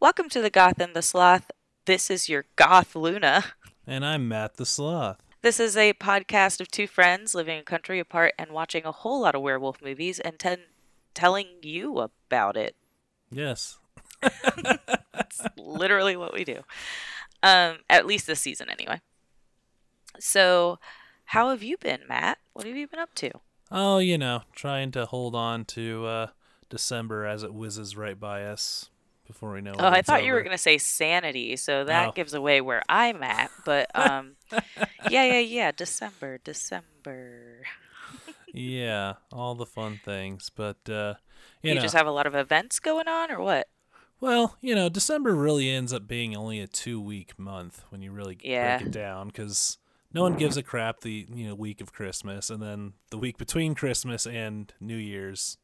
Welcome to the Goth and the Sloth. This is your Goth Luna. And I'm Matt the Sloth. This is a podcast of two friends living a country apart and watching a whole lot of werewolf movies and ten- telling you about it. Yes. That's literally what we do. Um, at least this season, anyway. So, how have you been, Matt? What have you been up to? Oh, you know, trying to hold on to uh, December as it whizzes right by us before we know it. Oh, I thought you were going to say sanity, so that Oh. gives away where I'm at. But um, yeah, yeah, yeah. December, December. Yeah, all the fun things. But, uh, you, You, know, just have a lot of events going on, or what? well, you know, December really ends up being only a two week month when you really Yeah. break it down because no one gives a crap the you know week of Christmas and then the week between Christmas and New Year's.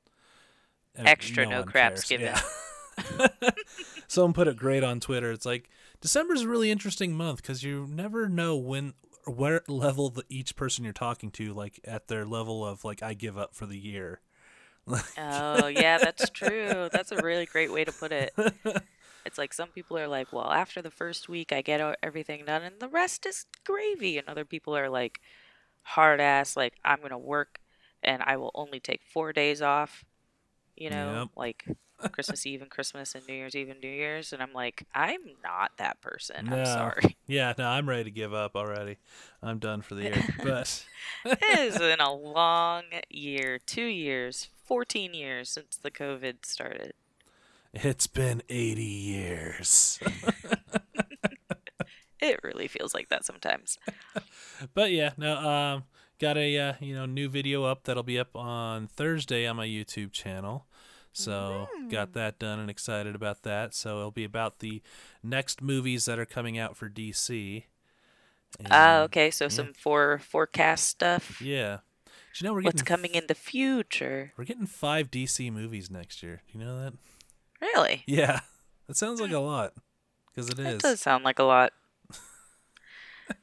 Extra no one craps given. Yeah. Someone put it great on Twitter. It's like December's a really interesting month because you never know when or where level the, each person you're talking to, like at their level of like I give up for the year. Oh, yeah, that's true. That's a really great way to put it. It's like some people are like, well, after the first week, I get everything done, and the rest is gravy. And other people are like, hard ass, like, I'm going to work and I will only take four days off, you know, Yep. like Christmas Eve and Christmas and New Year's Eve and New Year's. And I'm like, I'm not that person. I'm No. sorry. Yeah, no, I'm ready to give up already. I'm done for the year. But it has been a long year two years, 14 years since the COVID started. it's been 80 years. It really feels like that sometimes. but yeah, no, um, got a uh, you know new video up that'll be up on Thursday on my YouTube channel. So got that done and excited about that. So it'll be about the next movies that are coming out for DC. Ah, And, okay. So some for forecast stuff. Yeah. Do you know we're What's getting coming in the future? we're getting five DC movies next year. Do you know that? Really? Yeah, that sounds like a lot because it is. it That does sound like a lot.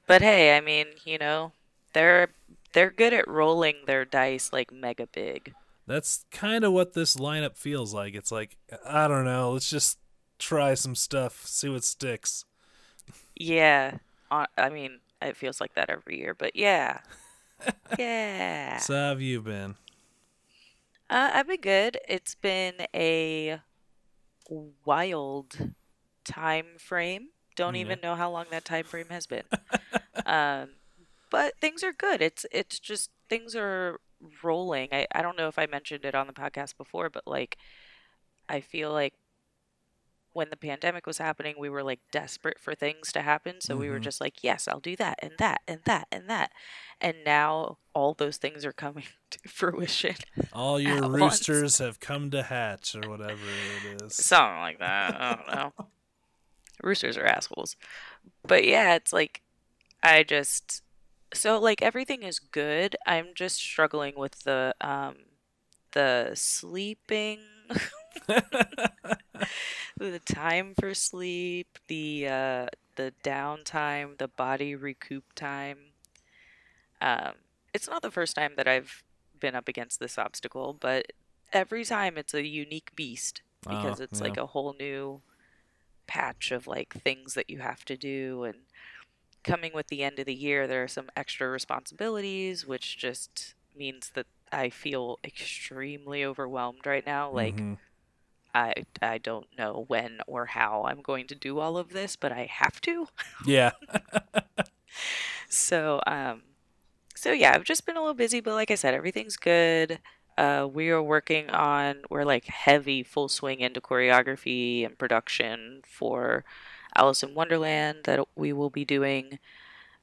but hey, I mean, you know, they're they're good at rolling their dice like mega big. That's kind of what this lineup feels like. It's like I don't know. Let's just try some stuff, see what sticks. Yeah. I mean, it feels like that every year, but yeah. yeah. So how have you been? Uh, I've been good. It's been a wild time frame. Don't Yeah. even know how long that time frame has been. um, but things are good. It's it's just things are rolling. I, I don't know if I mentioned it on the podcast before, but like I feel like when the pandemic was happening, we were like desperate for things to happen. So we were Mhm. just like, yes, I'll do that and that and that and that. And now all those things are coming to fruition. All your At once. roosters have come to hatch, or whatever it is. Something like that. I don't know. Roosters are assholes. But yeah, it's like I just so like everything is good. I'm just struggling with the um the sleeping the time for sleep, the uh the downtime, the body recoup time. Um it's not the first time that I've been up against this obstacle, but every time it's a unique beast because Oh, it's yeah. like a whole new patch of like things that you have to do and coming with the end of the year there are some extra responsibilities which just means that I feel extremely overwhelmed right now like Mhm. I I don't know when or how I'm going to do all of this but I have to. Yeah, so um so yeah I've just been a little busy but like I said everything's good. Uh we are working on we're like heavy full swing into choreography and production for Alice in Wonderland that we will be doing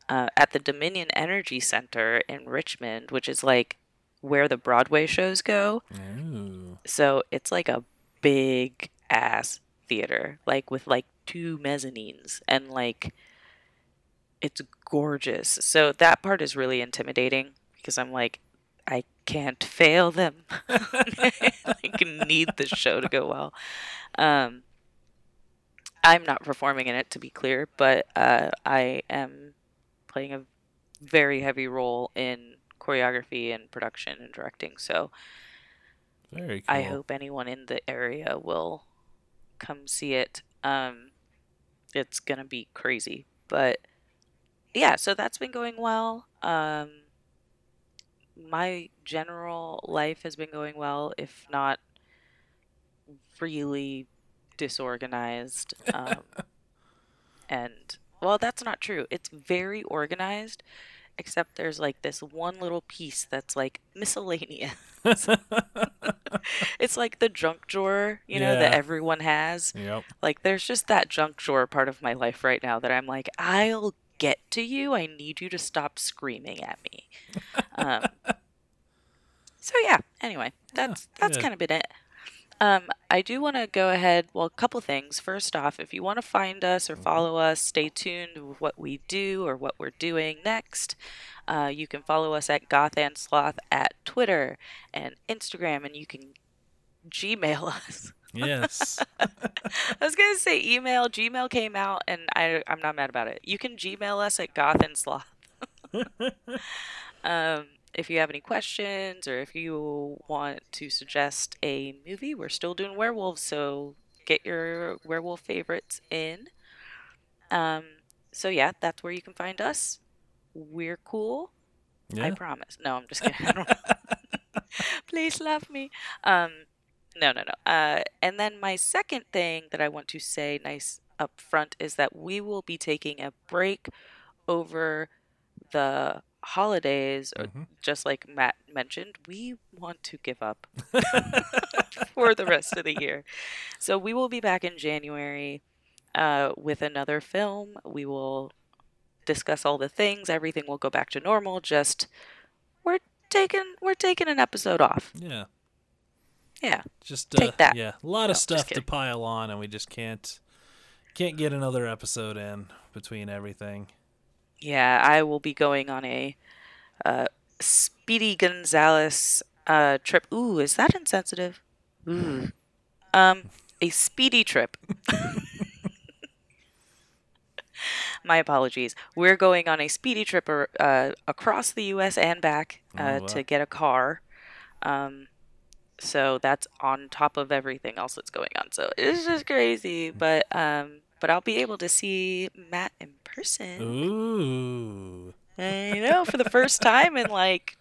uh, at the Dominion Energy Center in Richmond which is like where the Broadway shows go Ooh. so it's like a big ass theater, like with like two mezzanines and like it's gorgeous. So that part is really intimidating because I'm like, I can't fail them. I like, need the show to go well. Um, I'm not performing in it to be clear, but uh, I am playing a very heavy role in choreography and production and directing. So Very cool. I hope anyone in the area will come see it. Um, it's gonna be crazy, but yeah. So that's been going well. Um, my general life has been going well, if not really disorganized. Um, and well, that's not true. It's very organized, except there's like this one little piece that's like miscellaneous. it's like the junk drawer, you know, that everyone has. Yep. Like there's just that junk drawer part of my life right now that I'm like, I'll get to you. I need you to stop screaming at me. Um, so yeah. Anyway, that's that's good. kind of been it. Um, I do want to go ahead. Well, a couple things. First off, if you want to find us or follow us, stay tuned with what we do or what we're doing next. Uh, you can follow us at Goth and Sloth at Twitter and Instagram, and you can Gmail us. Yes. I was gonna say email. Gmail came out, and I I'm not mad about it. You can Gmail us at Goth and Sloth. um, if you have any questions or if you want to suggest a movie, we're still doing werewolves, so get your werewolf favorites in. Um, so yeah, that's where you can find us. We're cool. I promise. No, I'm just kidding. Please love me. Um, no, no, no. Uh, and then my second thing that I want to say, nice up front, is that we will be taking a break over the holidays, Mhm. just like Matt mentioned. We want to give up for the rest of the year. So we will be back in January uh, with another film. We will discuss all the things. Everything will go back to normal. Just we're taking we're taking an episode off. Yeah. Yeah. Just uh, Take that. yeah, a lot No, of stuff to pile on, and we just can't can't get another episode in between everything. Yeah, I will be going on a uh, Speedy Gonzalez uh, trip. Ooh, is that insensitive? Ooh. Um, a speedy trip. My apologies. We're going on a speedy trip uh, across the U.S. and back uh, Oh, wow. to get a car. Um, so that's on top of everything else that's going on. So it's just crazy, but um, but I'll be able to see Matt in person. Ooh. I know for the first time in like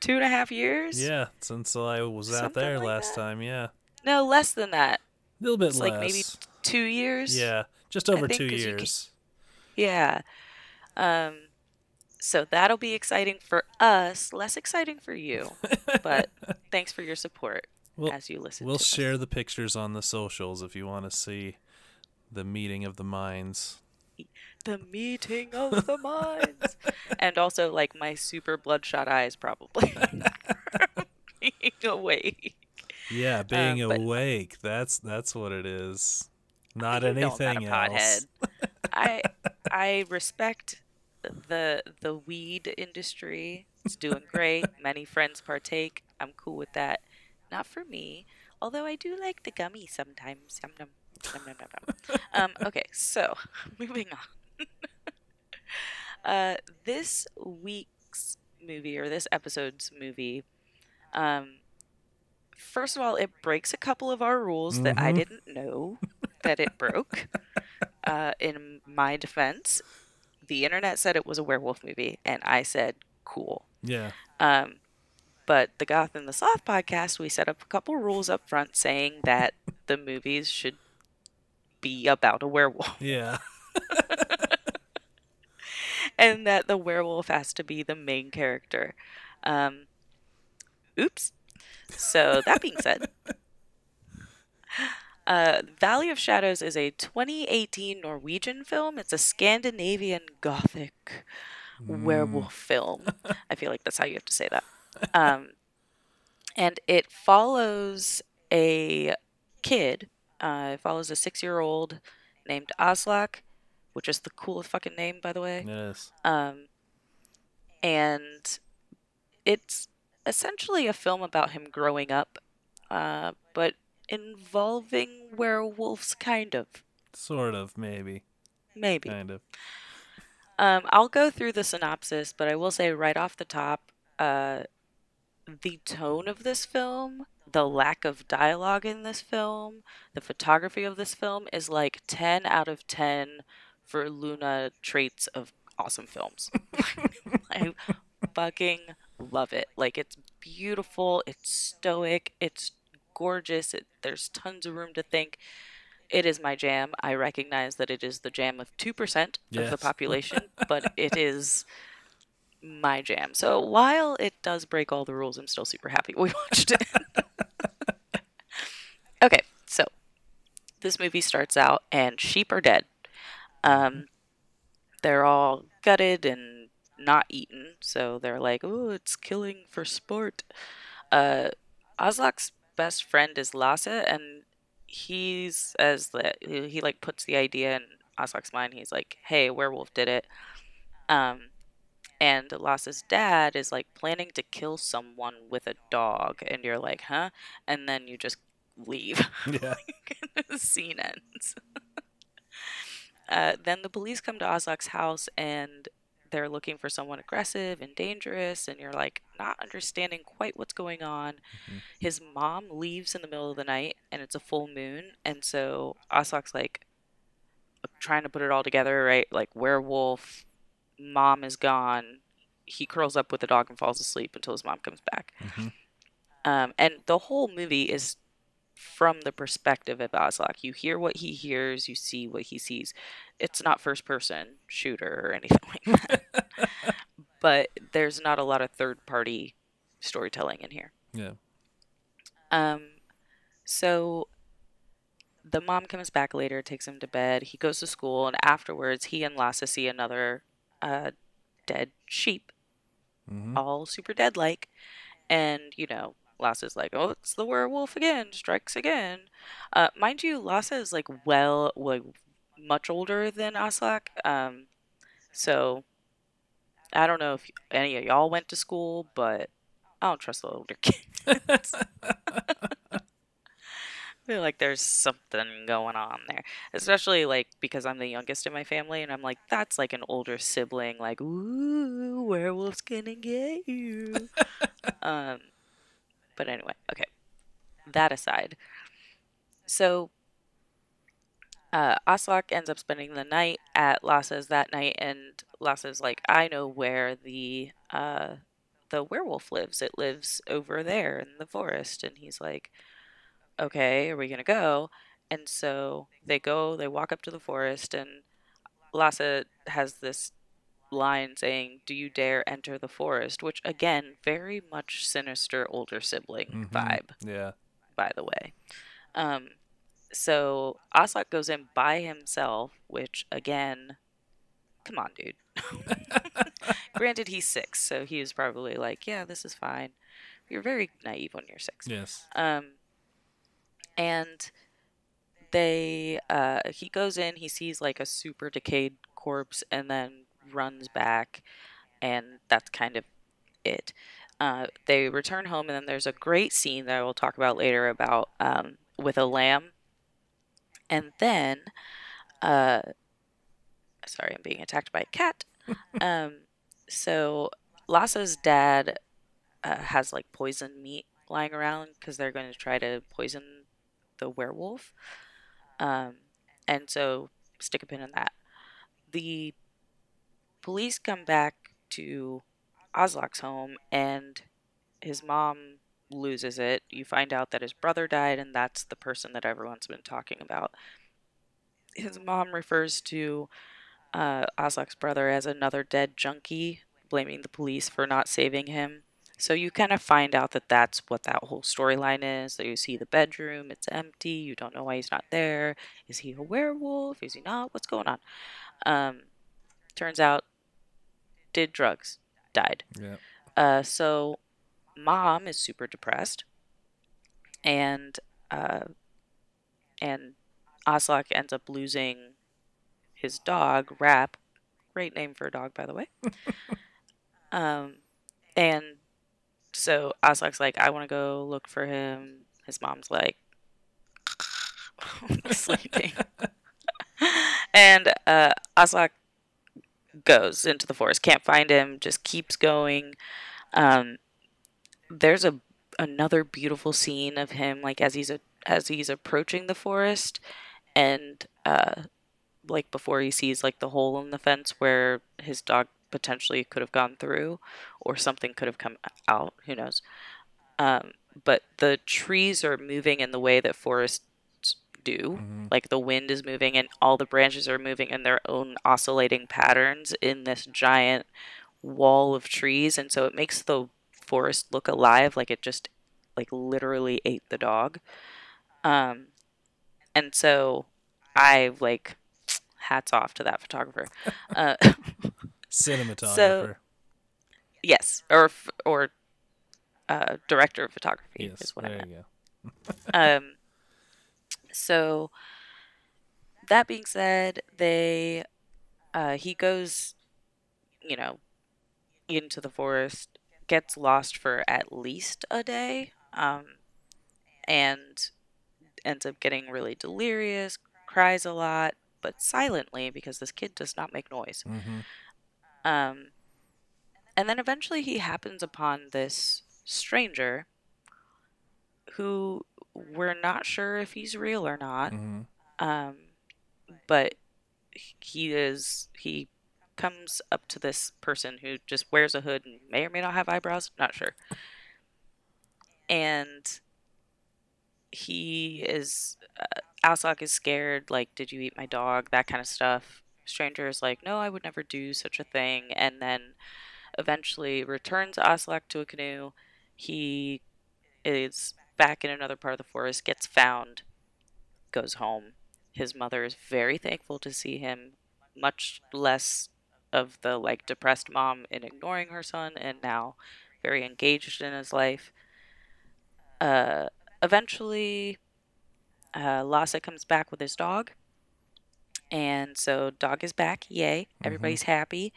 two and a half years. Yeah, since I was out Something there like last that. time, yeah. No, less than that. A little bit It's less. like maybe two years. Yeah, just over think two years. Yeah. Um. So that'll be exciting for us. Less exciting for you, but thanks for your support We'll- as you listen. We'll to us. share the pictures on the socials if you want to see the meeting of the minds. the meeting of the minds, and also like my super bloodshot eyes, probably. Being awake. Yeah, being Um, awake. That's that's what it is. Not anything not else. I I respect the the weed industry. It's doing great. Many friends partake. I'm cool with that. Not for me, although I do like the gummy sometimes. Yum, um, okay, so moving on. uh, this week's movie or this episode's movie. Um, first of all, it breaks a couple of our rules that I Mhm. didn't know that it broke. Uh, in my defense, the internet said it was a werewolf movie, and I said, cool. Yeah. Um, but the Goth and the Sloth podcast, we set up a couple rules up front saying that the movies should be about a werewolf Yeah. and that the werewolf has to be the main character. Um, oops. So, that being said, uh, Valley of Shadows is a 2018 Norwegian film. It's a Scandinavian gothic werewolf film. I feel like that's how you have to say that. Um, and it follows a kid. Uh, it follows a six-year-old named Aslak, which is the coolest fucking name, by the way. Yes. Um, and it's essentially a film about him growing up, uh, but involving werewolves, kind of. Sort of, maybe. Maybe. Kind of. Um, I'll go through the synopsis, but I will say right off the top, uh, the tone of this film the lack of dialogue in this film, the photography of this film is like 10 out of 10 for Luna traits of awesome films. I fucking love it. Like it's beautiful, it's stoic, it's gorgeous. It, there's tons of room to think. It is my jam. I recognize that it is the jam of 2% of Yes. the population, but it is my jam. So while it does break all the rules, I'm still super happy we watched it. Okay, so this movie starts out and sheep are dead. Um, they're all gutted and not eaten, so they're like, "Oh, it's killing for sport." Uh, Aslak's best friend is Lasse, and he's as the he like puts the idea in Aslak's mind. He's like, "Hey, werewolf did it." Um, and Lasse's dad is like planning to kill someone with a dog, and you're like, "Huh?" And then you just leave. Yeah. the scene ends. uh, then the police come to Aslak's house and they're looking for someone aggressive and dangerous, and you're like not understanding quite what's going on. Mhm. His mom leaves in the middle of the night, and it's a full moon, and so Aslak's like trying to put it all together, right? Like werewolf, mom is gone. He curls up with the dog and falls asleep until his mom comes back. Mhm. Um, and the whole movie is from the perspective of Aslak. You hear what he hears, you see what he sees. It's not first person shooter or anything like that. but there's not a lot of third party storytelling in here. Yeah. Um, so the mom comes back later, takes him to bed. He goes to school, and afterwards, he and Lasse see another uh, dead sheep hmm all super dead like. And, you know, Lasse's like, oh, it's the werewolf again, strikes again. Uh, mind you, Lasse is like well, like much older than Aslak. Um, so I don't know if any of y'all went to school, but I don't trust the older kids. I feel like there's something going on there, especially like because I'm the youngest in my family, and I'm like, that's like an older sibling, like, ooh, werewolf's gonna get you. um, but anyway, okay. That aside, so uh, Aslak ends up spending the night at Lasse's that night, and Lasse's like, I know where the uh, the werewolf lives. It lives over there in the forest, and he's like, okay, are we gonna go? And so they go. They walk up to the forest, and Lasse has this line saying, "Do you dare enter the forest?" Which again, very much sinister older sibling Mhm. vibe Yeah. by the way. Um, so Aslak goes in by himself, which again, come on, dude. Granted, he's six, so he was probably like, "Yeah, this is fine." You're very naive when you're six. Yes. Um, and they, uh, he goes in, he sees like a super decayed corpse, and then runs back, and that's kind of it. Uh, they return home, and then there's a great scene that I will talk about later about um, with a lamb, and then, uh, sorry, I'm being attacked by a cat. um, so Lasse's dad uh, has like poison meat lying around because they're going to try to poison the werewolf. Um, and so stick a pin in that. The police come back to Aslak's home and his mom loses it. You find out that his brother died, and that's the person that everyone's been talking about. His mom refers to uh, Aslak's brother as another dead junkie, blaming the police for not saving him. So you kind of find out that that's what that whole storyline is. That you see the bedroom, it's empty. You don't know why he's not there. Is he a werewolf? Is he not? What's going on? Um, turns out, did drugs, died. Yeah. Uh, so mom is super depressed, and uh, and Aslak ends up losing his dog, Rap. Great name for a dog, by the way. um, and so Aslak's like, I want to go look for him. His mom's like, sleeping. and uh, Aslak goes into the forest, can't find him, just keeps going. Um, there's a, another beautiful scene of him like as he's a, as he's approaching the forest and uh like before he sees like the hole in the fence where his dog potentially could have gone through or something could have come out who knows um but the trees are moving in the way that forests do Mhm. like the wind is moving and all the branches are moving in their own oscillating patterns in this giant wall of trees and so it makes the forest look alive like it just like literally ate the dog um and so i like hats off to that photographer uh Cinematographer. yes or or uh director of photography yes, is what i meant you go. um so that being said they uh he goes you know into the forest gets lost for at least a day um and ends up getting really delirious cries a lot but silently because this kid does not make noise. Hmm um and then eventually he happens upon this stranger who we're not sure if he's real or not hmm um but he is he comes up to this person who just wears a hood and may or may not have eyebrows not sure. And he is uh, is scared like did you eat my dog? that kind of stuff. Stranger is like no i would never do such a thing. And then eventually returns Aslak to a canoe. He is back in another part of the forest gets found goes home. His mother is very thankful to see him much less of the like depressed mom in ignoring her son and now very engaged in his life. Uh eventually uh Lasse comes back with his dog. And so dog is back yay everybody's happy.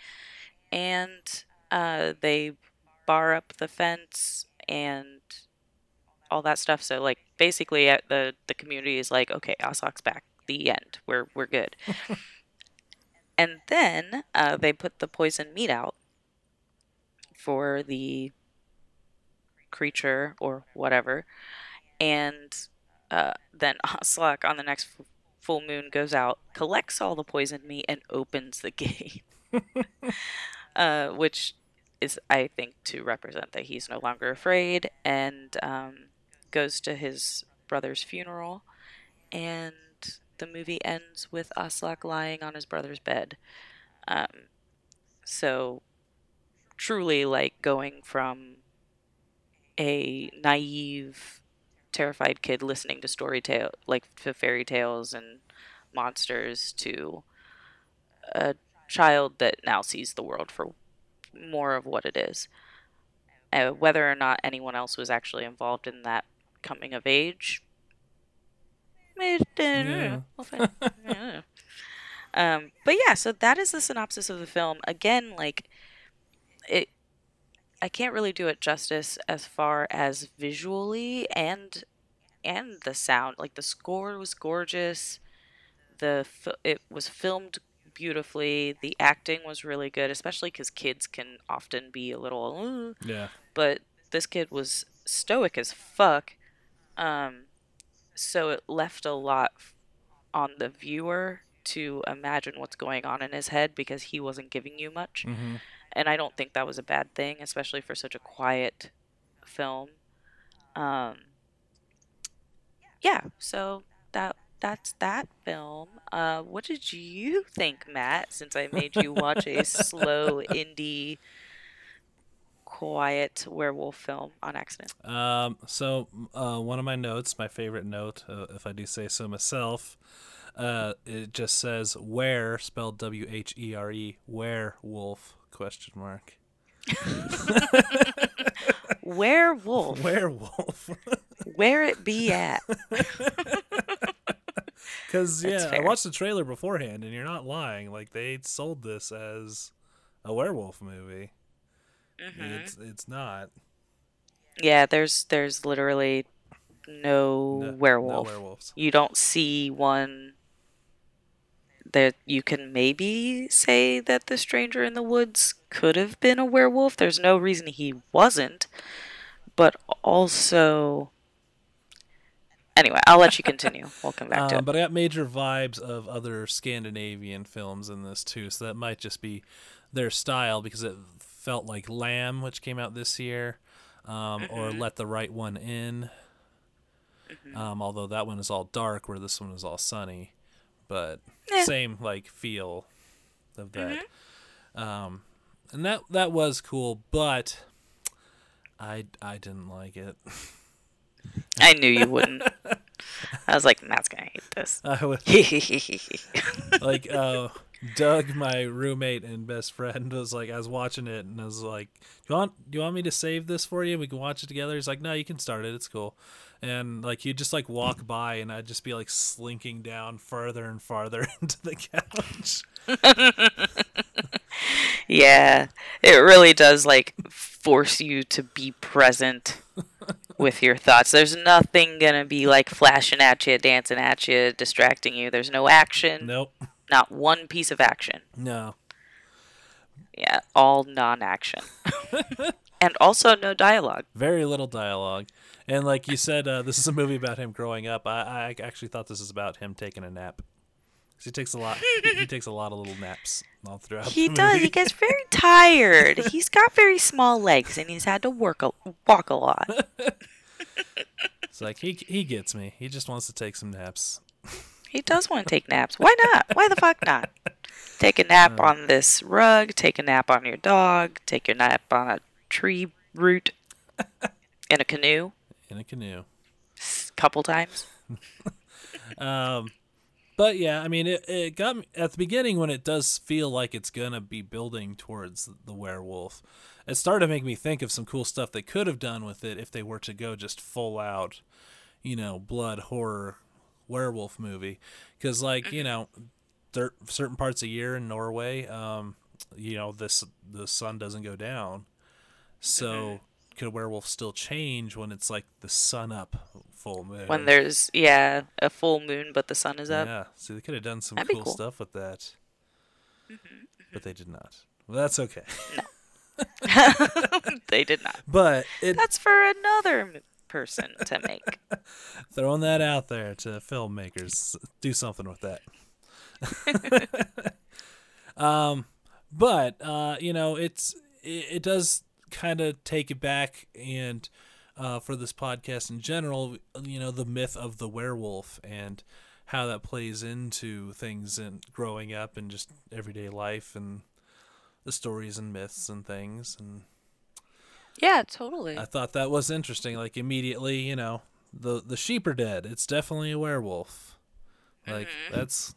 And uh they bar up the fence and all that stuff so like basically uh, the the community is like okay Aslak's back. The end. We're we're good. And then uh, they put the poison meat out for the creature or whatever and uh, then Aslak on the next f- full moon goes out collects all the poisoned meat and opens the gate uh, which is i think to represent that he's no longer afraid and um, goes to his brother's funeral and the movie ends with Aslak lying on his brother's bed. Um, so truly like going from a naive terrified kid listening to story tale like to fairy tales and monsters to a child that now sees the world for more of what it is. Uh, whether or not anyone else was actually involved in that coming of age. Eh, Yeah. yeah. um but yeah so that is the synopsis of the film. Again like it i can't really do it justice as far as visually and and the sound. Like the score was gorgeous. The it was filmed beautifully. The acting was really good especially because kids can often be a little "Uh," Yeah. but this kid was stoic as fuck um so it left a lot on the viewer to imagine what's going on in his head because he wasn't giving you much hmm and I don't think that was a bad thing, especially for such a quiet film. Um, yeah, so that that's that film. Uh, what did you think, Matt? Since I made you watch a slow indie, quiet werewolf film on accident. Um, so uh, one of my notes, my favorite note, uh, if I do say so myself, uh, it just says "where" spelled W H E R E, werewolf question mark. Werewolf, Werewolf. where it be at? Because yeah, I watched the trailer beforehand, and you're not lying. Like they sold this as a werewolf movie. Mhm. It's it's not. Yeah, there's there's literally no, No- werewolf. No werewolves. you don't see one that you can maybe say that the stranger in the woods could have been a werewolf there's no reason he wasn't but also anyway, I'll let you continue. We'll come back to Um, it. but I got major vibes of other Scandinavian films in this too, so that might just be their style because it felt like Lamb, which came out this year, um, or Mm-hmm. Let the Right One In. Um, although that one is all dark, where this one is all sunny, but Eh. same like feel of that. Mm-hmm. Um, and that that was cool, but I I didn't like it. I knew you wouldn't. I was like, Matt's gonna hate this. I was like uh Doug, my roommate and best friend, was like, I was watching it and I was like, "Do you want, do you want me to save this for you? We can watch it together." He's like, "No, you can start it. It's cool." And like he'd just like walk by, and I'd just be like slinking down farther and farther into the couch. yeah, it really does like force you to be present with your thoughts. There's nothing gonna be like flashing at you, dancing at you, distracting you. There's no action. Nope, Not one piece of action. no. Yeah, all non-action. and also no dialogue. Very little dialogue. And like you said, uh, this is a movie about him growing up. I, I actually thought this is about him taking a nap. he takes a lot. he, he takes a lot of little naps all throughout. He does. He gets very tired. He's got very small legs, and he's had to work a, walk a lot. It's like he he gets me. He just wants to take some naps. He does want to take naps. Why not? Why the fuck not? Take a nap on this rug. Take a nap on your dog. Take your nap on a tree root. In a canoe, in a canoe. a couple times. Um, but yeah, I mean, it, it got me at the beginning when it does feel like it's gonna be building towards the werewolf. It started to make me think of some cool stuff they could have done with it if they were to go just full out, you know, blood horror werewolf movie. Because like you know, there certain parts of year in Norway, um, you know, this the sun doesn't go down, so. Could a werewolf still change when it's like the sun up full moon? When there's yeah a full moon, but the sun is up. Yeah, so they could have done some cool, cool. Mm-hmm, stuff with that, but they did not. Well, that's okay. no they did not. But it That's for another m- person to make. throwing that out there to filmmakers, do something with that. um, but uh, you know, it's it, it does kind of take it back and. Uh, for this podcast in general, you know, the myth of the werewolf and how that plays into things and growing up and just everyday life and the stories and myths and things and Yeah, totally. I thought that was interesting like immediately you know the the sheep are dead. It's definitely a werewolf. Like that's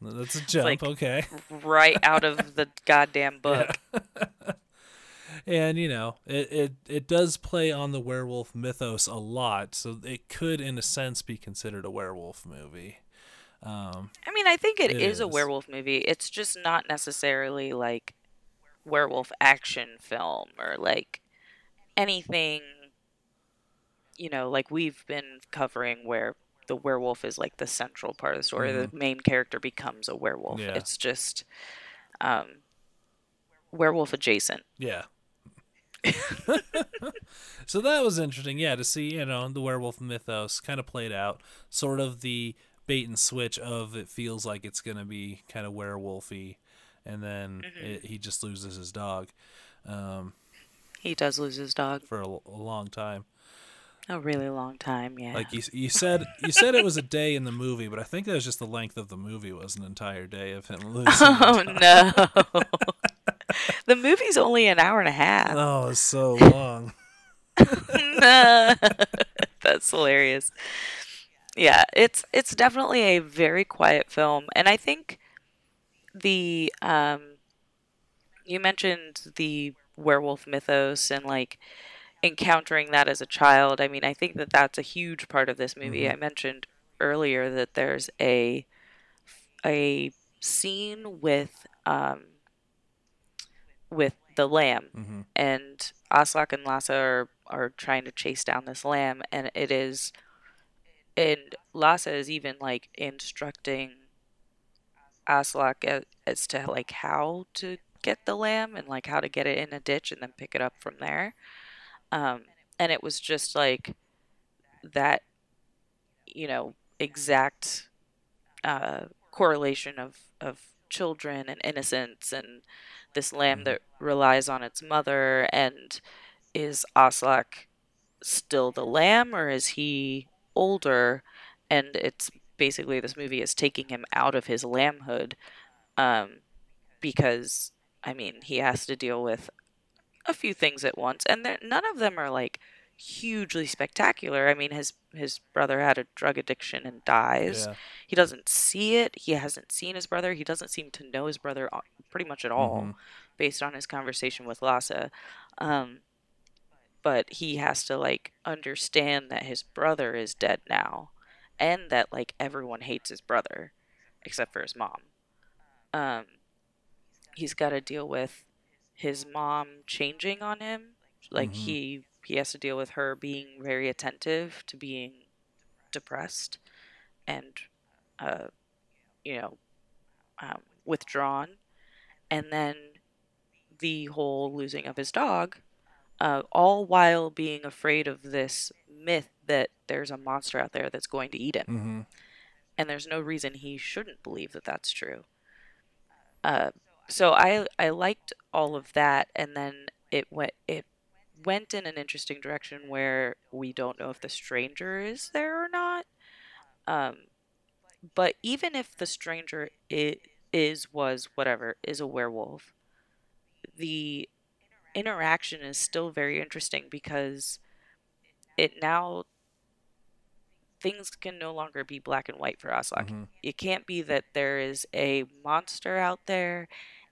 that's a jump like- okay. right out of the goddamn book. and you know it, it it does play on the werewolf mythos a lot so it could in a sense be considered a werewolf movie. Um I mean, I think It it is, a werewolf movie. It's just not necessarily like werewolf action film or like anything you know, like we've been covering where the werewolf is like the central part of the story. The main character becomes a werewolf. Yeah. It's just um werewolf adjacent. Yeah. so that was interesting, yeah, to see, you know, the werewolf mythos kind of played out. Sort of the bait and switch of it feels like it's going to be kind of werewolfy, and then it, he just loses his dog um, He does lose his dog. for a, a long time. A really long time, yeah. Like you, you said, you said it was a day in the movie, but I think that was just the length of the movie was an entire day of him losing. oh no. the movie's only an hour and a half. Oh, it's so long. no, That's hilarious. Yeah, it's it's definitely a very quiet film, and I think the um, you mentioned the werewolf mythos and like encountering that as a child. I mean, I think that that's a huge part of this movie. I mentioned earlier that there's a a scene with um with the lamb hmm and Aslak and Lasse are, are trying to chase down this lamb, and it is, and Lasse is even like instructing Aslak as, as to like how to get the lamb and like how to get it in a ditch and then pick it up from there. Um, and it was just like that you know exact uh, correlation of of children and innocence and this lamb that relies on its mother and is Aslak still the lamb or is he older and it's basically this movie is taking him out of his lambhood um, because I mean he has to deal with a few things at once and none of them are like hugely spectacular. I mean, his his brother had a drug addiction and dies. Yeah. He doesn't see it. He hasn't seen his brother. He doesn't seem to know his brother uh, pretty much at all, mm-hmm. based on his conversation with Lasse. Um, but he has to like understand that his brother is dead now, and that like everyone hates his brother, except for his mom. Um, he's got to deal with his mom changing on him. Like mm-hmm. he he has to deal with her being very attentive to being depressed and, uh, you know, um, withdrawn. And then the whole losing of his dog, uh, all while being afraid of this myth that there's a monster out there that's going to eat him. Mm-hmm. And there's no reason he shouldn't believe that that's true. Uh, so I I liked all of that, and then it went it went in an interesting direction where we don't know if the stranger is there or not. Um, but even if the stranger it is was whatever is a werewolf, the interaction is still very interesting because it now things can no longer be black and white for Aslak. Mm-hmm. It can't be that there is a monster out there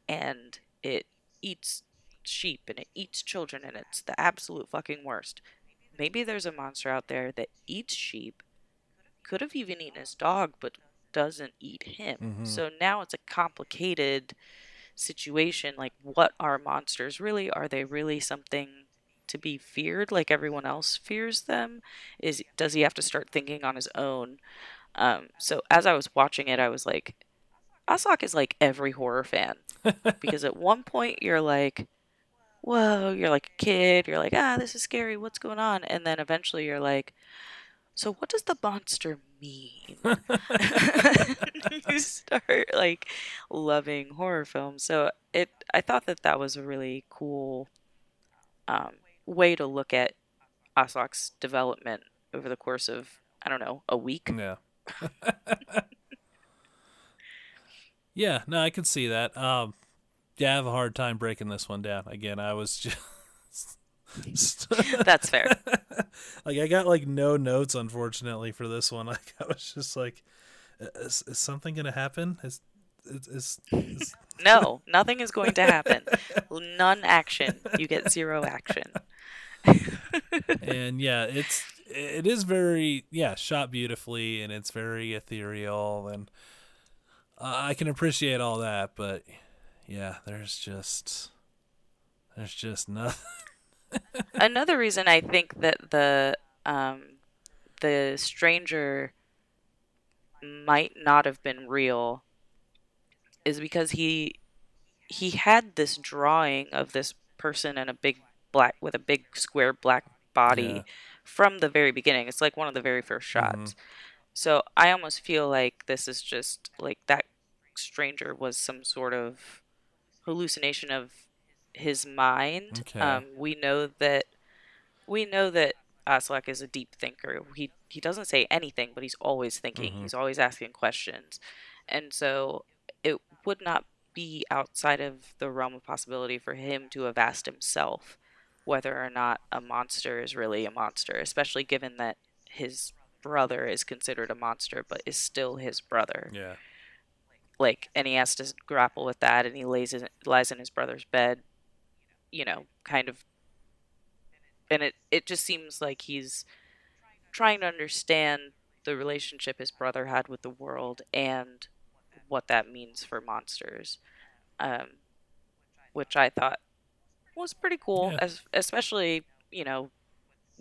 and it eats sheep and it eats children and it's the absolute fucking worst. Maybe there's a monster out there that eats sheep, could have even eaten his dog, but doesn't eat him. Mm-hmm. So now it's a complicated situation. Like, what are monsters really? Are they really something to be feared like everyone else fears them? Is does he have to start thinking on his own? Um, so as I was watching it, I was like, Aslak is like every horror fan because at one point you're like, whoa, you're like a kid, you're like, ah, this is scary, what's going on? And then eventually you're like, so what does the monster mean? you start like loving horror films. So it, I thought that that was a really cool um, way to look at Aslak's development over the course of, I don't know, a week. Yeah. yeah, no, I can see that. Um, yeah, I have a hard time breaking this one down. Again, I was just That's fair. like I got like no notes unfortunately for this one. Like I was just like is, is something going to happen? Is is, is, is... No, nothing is going to happen. None action. You get zero action. and yeah, it's it is very yeah, shot beautifully and it's very ethereal and uh, I can appreciate all that, but yeah, there's just there's just nothing. Another reason I think that the um, the stranger might not have been real is because he he had this drawing of this person in a big black with a big square black body yeah. from the very beginning. It's like one of the very first shots. Mm-hmm. So I almost feel like this is just like that stranger was some sort of hallucination of his mind. Okay. Um, we know that we know that Aslak is a deep thinker. He he doesn't say anything, but he's always thinking. Mm-hmm. He's always asking questions, and so it would not be outside of the realm of possibility for him to have asked himself whether or not a monster is really a monster, especially given that his brother is considered a monster, but is still his brother. Yeah like and he has to grapple with that and he lays in, lies in his brother's bed you know kind of and it it just seems like he's trying to understand the relationship his brother had with the world and what that means for monsters um, which i thought was pretty cool yeah. as especially you know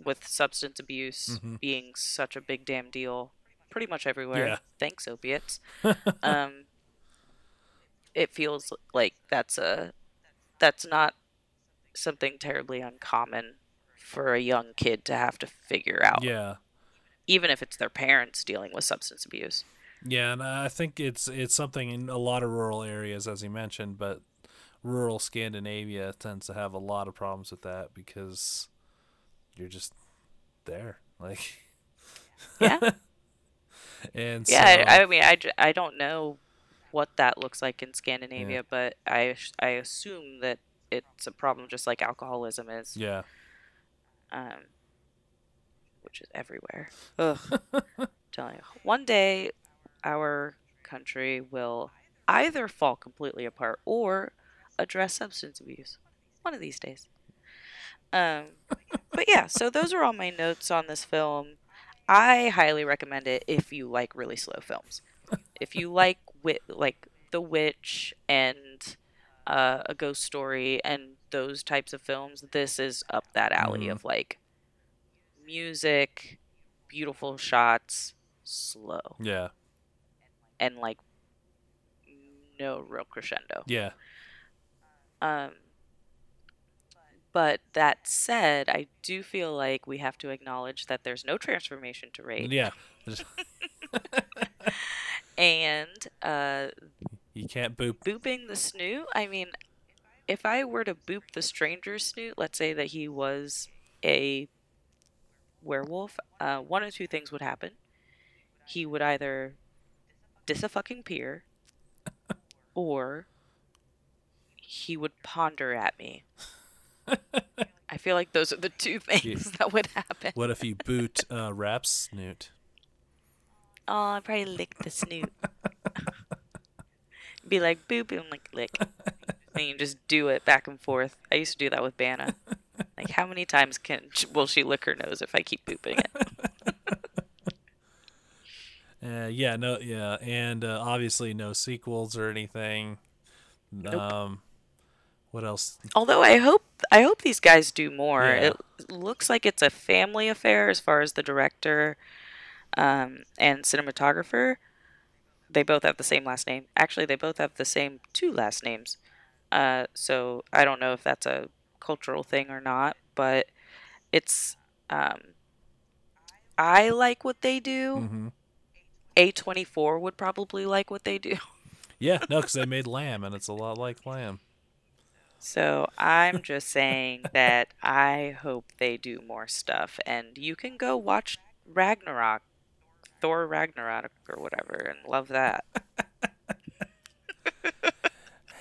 with substance abuse mm-hmm. being such a big damn deal pretty much everywhere yeah. thanks opiates um, it feels like that's a that's not something terribly uncommon for a young kid to have to figure out. Yeah. Even if it's their parents dealing with substance abuse. Yeah, and I think it's it's something in a lot of rural areas, as you mentioned, but rural Scandinavia tends to have a lot of problems with that because you're just there, like. Yeah. and yeah, so, I, I mean, I, I don't know what that looks like in Scandinavia, but I I assume that it's a problem just like alcoholism is, yeah, um, which is everywhere. Ugh. telling you, one day our country will either fall completely apart or address substance abuse. One of these days. Um, but yeah, so those are all my notes on this film. I highly recommend it if you like really slow films. If you like wit, like The Witch and uh, A Ghost Story and those types of films, this is up that alley Mhm. of like music, beautiful shots, slow, yeah, and like no real crescendo. yeah, Um, but that said, I do feel like we have to acknowledge that there's no transformation to rate, yeah. And uh, you can't boop. booping the snoot. I mean, if I were to boop the stranger's snoot, let's say that he was a werewolf, uh, one of two things would happen. He would either dis a fucking peer, or he would ponder at me. I feel like those are the two things that would happen. What if you boot uh, Rap's snoot? Oh, I probably lick the snoot. Be like boop and like lick. and you just do it back and forth. I used to do that with Banna. Like, how many times can will she lick her nose if I keep booping it? Uh, yeah, no, yeah, and uh, obviously no sequels or anything. Um, what else? Although I hope I hope these guys do more. Yeah. It looks like it's a family affair as far as the director um, and cinematographer. They both have the same last name. Actually, they both have the same two last names. Uh, so I don't know if that's a cultural thing or not, but it's. Um, I like what they do. hmm A24 would probably like what they do. Yeah, no, because they made Lamb, and it's a lot like Lamb. So I'm just saying that I hope they do more stuff, and you can go watch Ragnarok, Thor Ragnarok or whatever, and love that.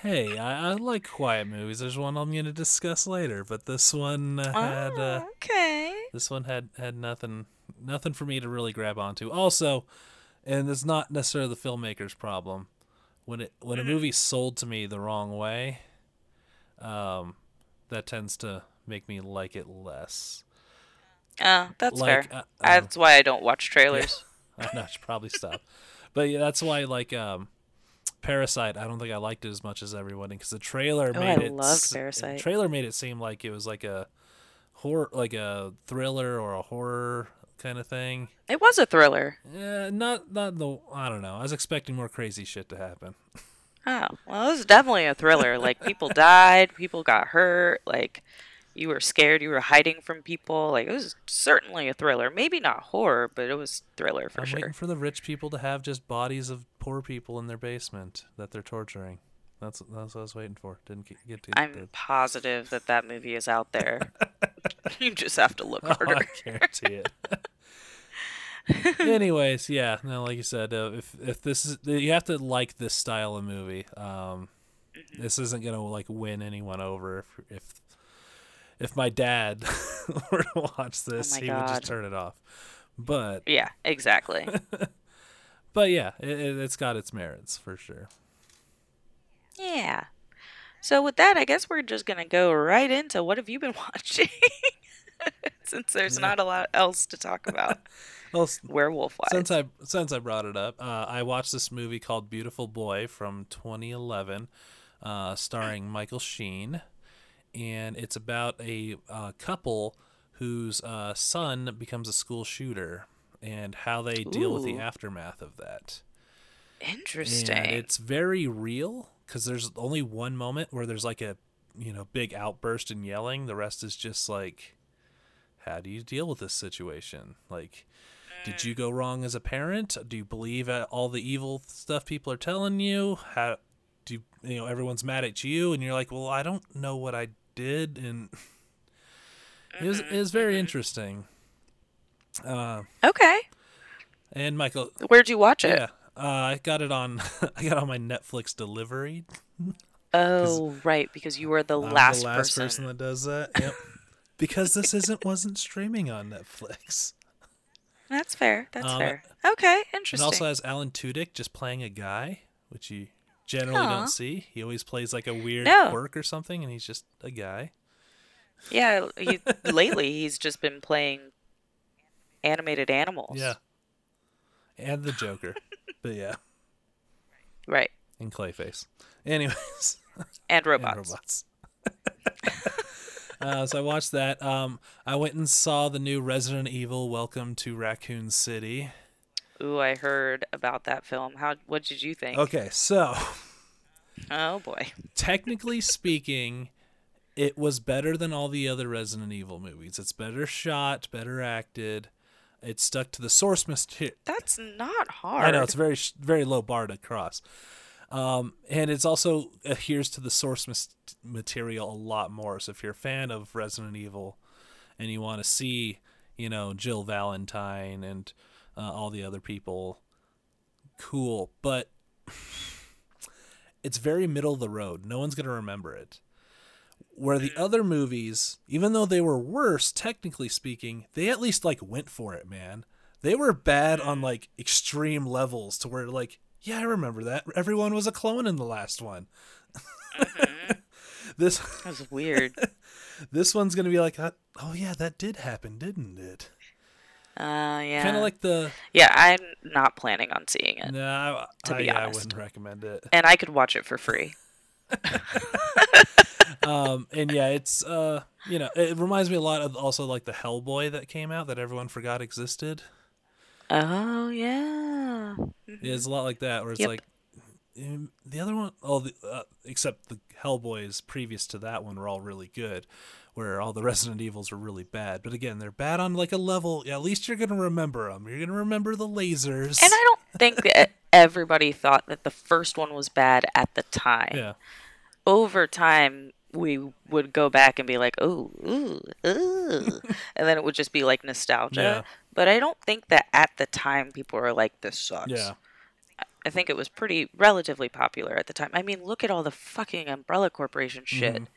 Hey, I, I like quiet movies. There's one I'm going to discuss later, but this one uh, had uh, Oh, okay. this one had had nothing nothing for me to really grab onto. Also, and it's not necessarily the filmmaker's problem. When it when a Mm-hmm. movie's sold to me the wrong way, um, that tends to make me like it less. Uh, that's Like, fair. uh, That's why I don't watch trailers. I know I should probably stop. But yeah, that's why like um Parasite, I don't think I liked it as much as everyone because the trailer Oh, made I it loved Parasite. Trailer made it seem like it was like a horror like a thriller or a horror kind of thing. It was a thriller. Yeah, not not the I don't know. I was expecting more crazy shit to happen. Oh, well, it was definitely a thriller. Like, people died, people got hurt, like, you were scared, you were hiding from people. Like, it was certainly a thriller. Maybe not horror, but it was thriller for I'm sure. waiting for the rich people to have just bodies of poor people in their basement that they're torturing. That's that's what I was waiting for. Didn't get, to. It. I'm the- positive that that movie is out there. you just have to look Oh, harder. I guarantee it. Anyways, yeah, no, like you said, uh, if if this is you have to like this style of movie. Um, Mm-hmm. this isn't gonna like win anyone over. If if if my dad were to watch this, Oh he would just turn it off. But Yeah, exactly. but yeah, it, it, it's got its merits for sure. yeah. So with that, I guess we're just gonna go right into what have you been watching, since there's Yeah. not a lot else to talk about Well, werewolf wise. since I since I brought it up, uh, I watched this movie called Beautiful Boy from 2011, uh, starring Michael Sheen, and it's about a uh, couple whose uh, son becomes a school shooter and how they deal with the aftermath of that. Interesting. And it's very real because there's only one moment where there's like a you know big outburst and yelling. The rest is just like how do you deal with this situation? Like, did you go wrong as a parent? Do you believe all the evil stuff people are telling you? How do you, you know everyone's mad at you, and you're like, well, I don't know what I did, and it was it was very interesting. Uh, Okay. and Michael, Where'd you watch it? yeah, uh, I got it on I got it on my Netflix delivery. Oh, right, because you were the I'm last, the last person. person that does that. Yep. because this isn't wasn't streaming on Netflix. That's fair. That's Um, fair. Okay, It interesting. also has Alan Tudyk just playing a guy, which you generally Aw. don't see. He always plays like a weird No. quirk or something, and he's just a guy. yeah, he, lately he's just been playing animated animals. Yeah. And the Joker. but yeah, Right. and Clayface. Anyways, And and robots. Uh, so I watched that. Um, I went and saw the new Resident Evil Welcome to Raccoon City. Ooh, I heard about that film. How? What did you think? Okay, so Oh boy. technically speaking, it was better than all the other Resident Evil movies. It's better shot, better acted. It stuck to the source material. That's not hard. I know it's very very low bar to cross. Um, and it's also adheres to the source material a lot more. So if you're a fan of Resident Evil and you want to see, you know, Jill Valentine and uh, all the other people, cool. But it's very middle of the road. No one's gonna remember it. Where the other movies, even though they were worse, technically speaking, they at least like went for it, man. They were bad on like extreme levels to where like, yeah, I remember that. Everyone was a clone in the last one. this That was weird. this one's gonna be like, uh, oh yeah, that did happen, didn't it? Uh, yeah. Kind of like the. Yeah, I'm not planning on seeing it, No, I, to I- be yeah, I honest. wouldn't recommend it. and I could watch it for free. um and yeah it's uh you know it reminds me a lot of also like the hellboy that came out that everyone forgot existed Oh yeah. Yeah, it's a lot like that where it's Yep. like um, the other one oh the, uh, except the hellboys previous to that one were all really good where all the resident evils were really bad but again they're bad on like a level at least you're gonna remember them you're gonna remember the lasers And I don't think that everybody thought that the first one was bad at the time. yeah Over time, we would go back and be like, "Oh, ooh, ooh," and then it would just be like nostalgia. Yeah. But I don't think that at the time people were like, "This sucks." yeah I think it was pretty relatively popular at the time. I mean, look at all the fucking Umbrella Corporation shit. Mhm.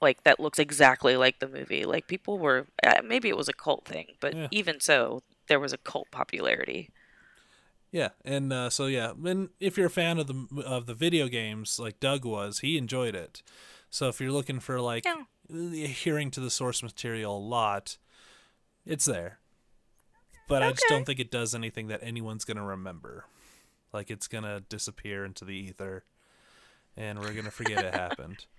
Like that looks exactly like the movie. Like people were uh, maybe it was a cult thing, but Yeah. even so, there was a cult popularity. Yeah, and uh, so yeah, and if you're a fan of the of the video games like Doug was, he enjoyed it. So if you're looking for like Yeah. adhering to the source material a lot, it's there. But I just don't think it does anything that anyone's gonna remember. Like it's gonna disappear into the ether, and we're gonna forget it happened.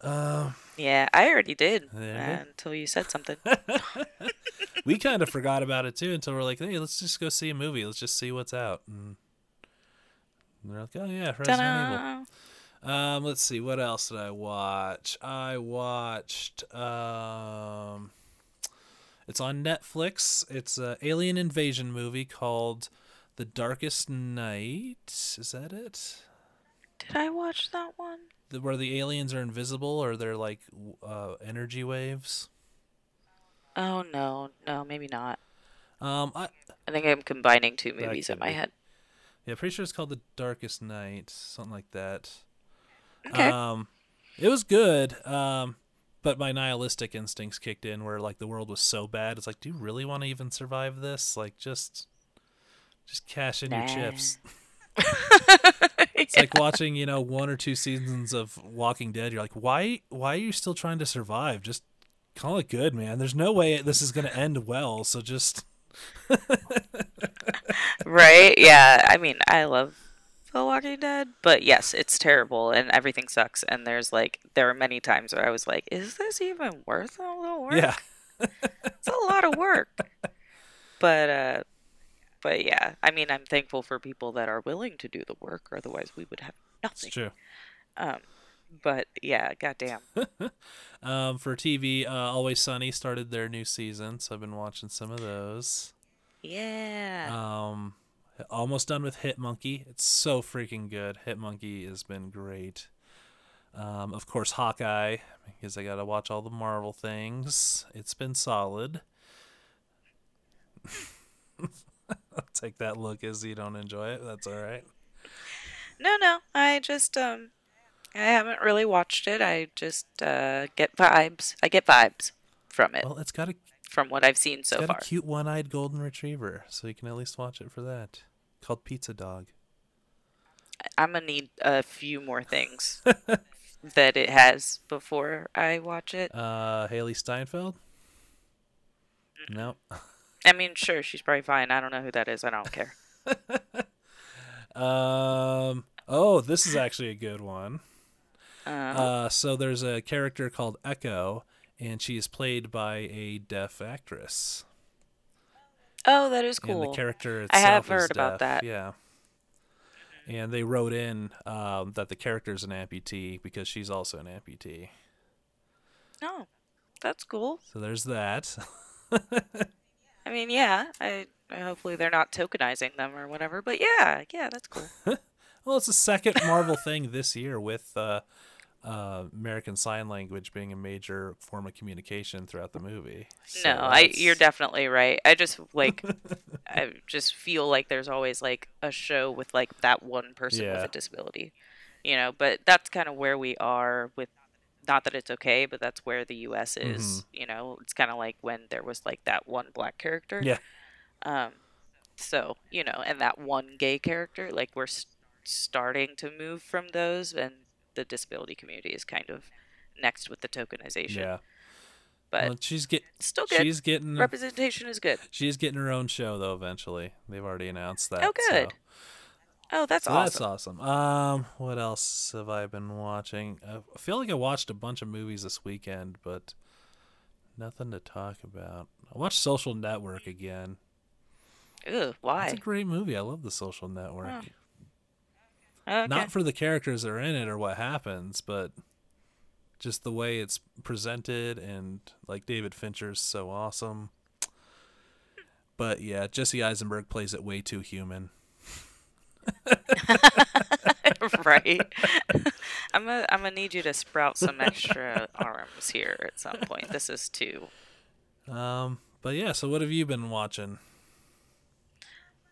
Uh, Yeah, I already did Yeah. uh, until you said something. we kind of forgot about it too until we're like, hey, let's just go see a movie. Let's just see what's out. And they're like, oh yeah, Resident Evil. Ta-da! Um, let's see, what else did I watch? I watched um it's on Netflix. It's a alien invasion movie called The Darkest Night. Is that it? Did I watch that one? The, where the aliens are invisible or they're like uh, energy waves. Oh no, no, maybe not. Um, I I think I'm combining two movies in my be. head. yeah, pretty sure it's called The Darkest Night, something like that. Okay. Um, it was good. Um, but my nihilistic instincts kicked in, where like the world was so bad. It's like, do you really want to even survive this? Like, just, just cash in your chips. It's like watching, you know, one or two seasons of Walking Dead. You're like, why, why are you still trying to survive? Just call it good, man. There's no way this is gonna end well. So just, right? Yeah. I mean, I love The Walking Dead, but yes, it's terrible and everything sucks. And there's like, there are many times where I was like, is this even worth all the work? yeah, It's a lot of work. but, uh, but yeah, I mean, I'm thankful for people that are willing to do the work. Otherwise, we would have nothing. it's true. Um, but yeah, goddamn. um, for TV, uh, Always Sunny started their new season, so I've been watching some of those. Yeah. Um, almost done with Hit Monkey. It's so freaking good. Hit Monkey has been great. Um, of course, Hawkeye, because I got to watch all the Marvel things. It's been solid. I'll take that look as you don't enjoy it. That's all right. No, no. I just um I haven't really watched it. I just uh get vibes. I get vibes from it. Well, it's got a from what I've seen so got far. a cute one-eyed golden retriever, so you can at least watch it for that. Called Pizza Dog. I'm gonna need a few more things that it has before I watch it. Uh, Hailee Steinfeld. No. I mean, sure, she's probably fine. I don't know who that is. I don't care. um. Oh, this is actually a good one. Uh, Uh, so there's a character called Echo, and she is played by a deaf actress. Oh, that is cool. And the character I have heard about that. Yeah. And they wrote in um, that the character is an amputee because she's also an amputee. Oh, that's cool. So there's that. I mean, yeah. I hopefully they're not tokenizing them or whatever. But yeah, yeah, that's cool. well, it's the second Marvel thing this year with uh, uh, American Sign Language being a major form of communication throughout the movie. So no, I you're definitely right. I just like I just feel like there's always like a show with like that one person with a disability. You know, but that's kind of where we are with not that it's okay, but that's where the US is. Mm-hmm. You know, it's kind of like when there was like that one black character. Yeah. Um so, you know, and that one gay character, like we're s- starting to move from those and the disability community is kind of next with the tokenization. Yeah. But Well, she's get still good. she's getting Representation is good. she's getting her own show though. Eventually, they've already announced that. Oh, good. so- Oh, that's So awesome. That's awesome. Um, what else have I been watching? I feel like I watched a bunch of movies this weekend, but nothing to talk about. I watched Social Network again. Ew, why? It's a great movie. I love the Social Network. Oh, okay. Not for the characters that are in it or what happens, but just the way it's presented and like David Fincher's so awesome. But yeah, Jesse Eisenberg plays it way too human. right. I'm gonna I'm gonna need you to sprout some extra arms here at some point. This is too. Um, but yeah, so what have you been watching?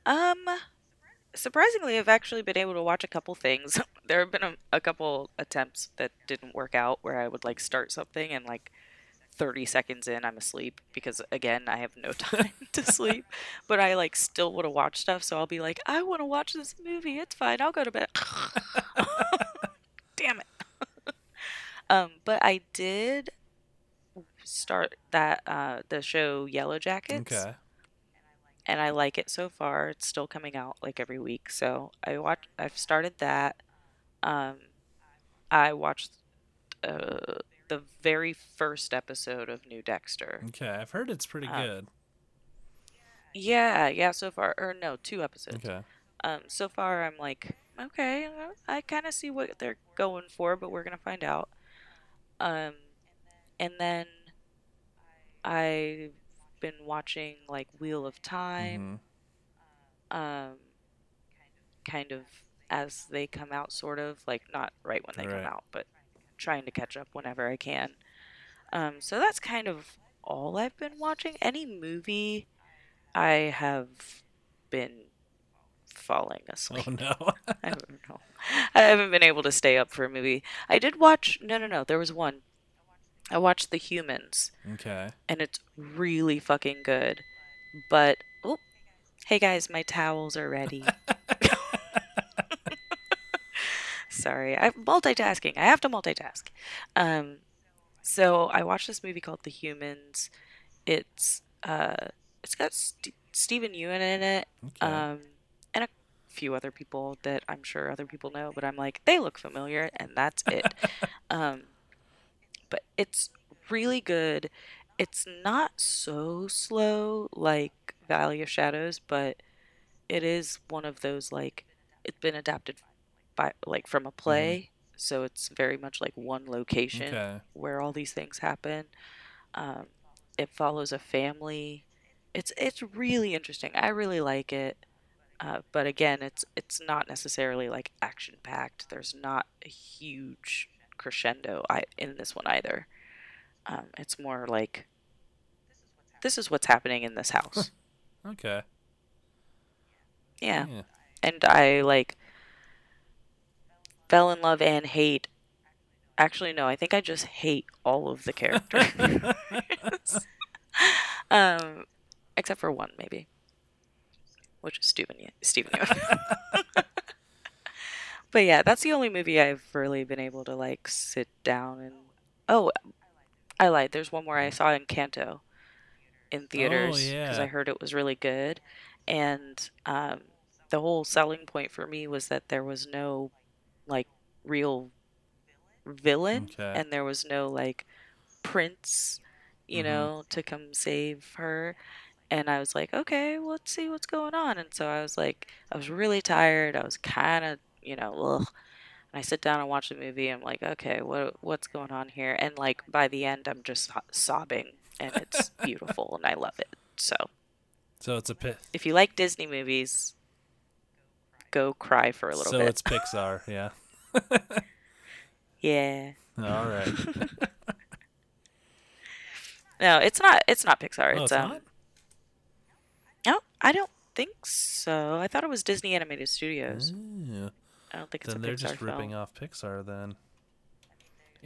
Um, surprisingly, I've actually been able to watch a couple things. There have been a, a couple attempts that didn't work out where I would like start something and like 30 seconds in I'm asleep because again I have no time to sleep. But I like still want to watch stuff, so I'll be like, I want to watch this movie. It's fine. I'll go to bed. Damn it. um, but I did start that uh the show Yellowjackets Okay. And I like it so far. It's still coming out like every week, so I watch. I've started that. Um, I watched uh, the very first episode of New Dexter. Okay. I've heard it's pretty Uh, good. Yeah, yeah. So far, or no, two episodes. Okay. Um, so far I'm like, okay, I kind of see what they're going for, but we're gonna find out. Um, and then I've been watching like Wheel of Time. Mhm. um kind of as they come out sort of like not right when they Right. come out but trying to catch up whenever i can um so that's kind of all i've been watching any movie i have been falling asleep Oh no. i don't know i haven't been able to stay up for a movie i did watch no no no there was one i watched the humans okay. and it's really fucking good. But oh, hey guys, my towels are ready. Sorry, I'm multitasking. I have to multitask. Um, so I watched this movie called The Humans. It's uh, it's got St- Steven Yeun in it, Okay. um, and a few other people that I'm sure other people know, but I'm like they look familiar, and that's it. um, but it's really good. It's not so slow like Valley of Shadows, but it is one of those like it's been adapted by like from a play, so it's very much like one location Okay. where all these things happen. Um, it follows a family. It's it's really interesting. I really like it. Uh, but again, it's it's not necessarily like action packed. There's not a huge crescendo I, in this one either. Um, it's more like this is what's happening in this house. Okay. yeah. and I like fell in love and hate. Actually, no, I think I just hate all of the characters, um, except for one maybe, which is Steven. Steven. but yeah, that's the only movie I've really been able to like sit down and. Oh, I lied. There's one more I saw Encanto, in theaters because yeah. I heard it was really good, and um, the whole selling point for me was that there was no like real villain Okay. and there was no like prince you Mhm. know to come save her and i was like okay well, let's see what's going on and so i was like i was really tired i was kind of you know ugh. and i sit down and watch the movie i'm like okay what what's going on here and like by the end i'm just sobbing and it's beautiful and i love it so So it's a pit. if you like Disney movies, go cry for a little So bit. So it's Pixar. Yeah. Yeah. All right. No, it's not. It's not Pixar. Oh, it's, it's um. not? No, I don't think so. I thought it was Disney Animated Studios. Yeah. I don't think it's Then a they're just ripping off Pixar then.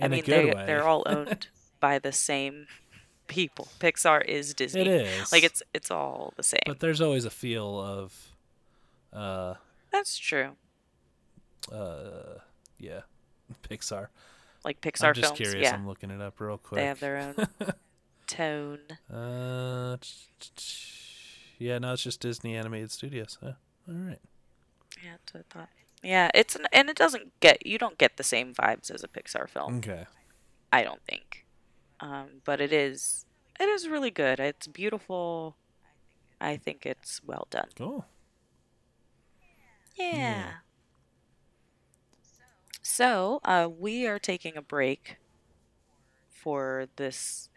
I In mean, a good they way. they're all owned by the same people. Pixar is Disney. It is. Like it's it's all the same. But there's always a feel of, uh, That's true. uh, yeah, Pixar. Like Pixar I'm just films, curious. yeah, I'm looking it up real quick. they have their own tone. Uh, yeah, no, it's just Disney Animated Studios. Huh? All right. Yeah, that's what I thought. Yeah, it's an, and it doesn't get you don't get the same vibes as a Pixar film. Okay. I don't think. Um, but it is it is really good. It's beautiful. I think it's well done. Cool. Yeah. Yeah. So, uh, we are taking a break for this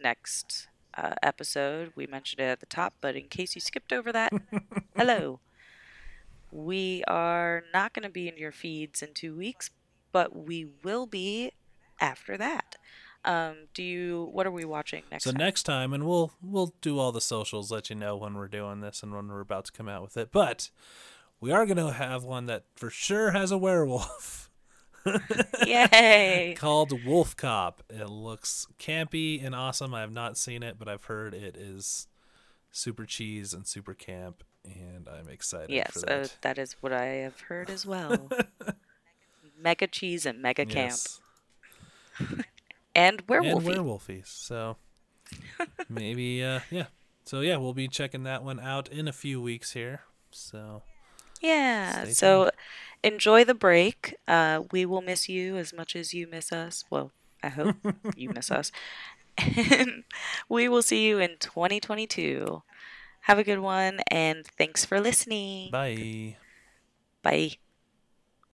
next uh, episode. We mentioned it at the top, but in case you skipped over that, hello. We are not going to be in your feeds in two weeks, but we will be after that. Um, do you? What are we watching next? so time? next time, and we'll we'll do all the socials, let you know when we're doing this and when we're about to come out with it. But we are gonna have one that for sure has a werewolf. Yay! called WolfCop. It looks campy and awesome. I have not seen it, but I've heard it is super cheese and super camp, and I'm excited Yes, for uh, that. that is what I have heard as well. mega cheese and mega camp Yes. and And werewolf. werewolfies. So maybe, uh, yeah. So yeah, we'll be checking that one out in a few weeks here. So Yeah. So enjoy the break. Uh, we will miss you as much as you miss us. Well, I hope you miss us. And we will see you in 2022. Have a good one, and thanks for listening. bye. Bye.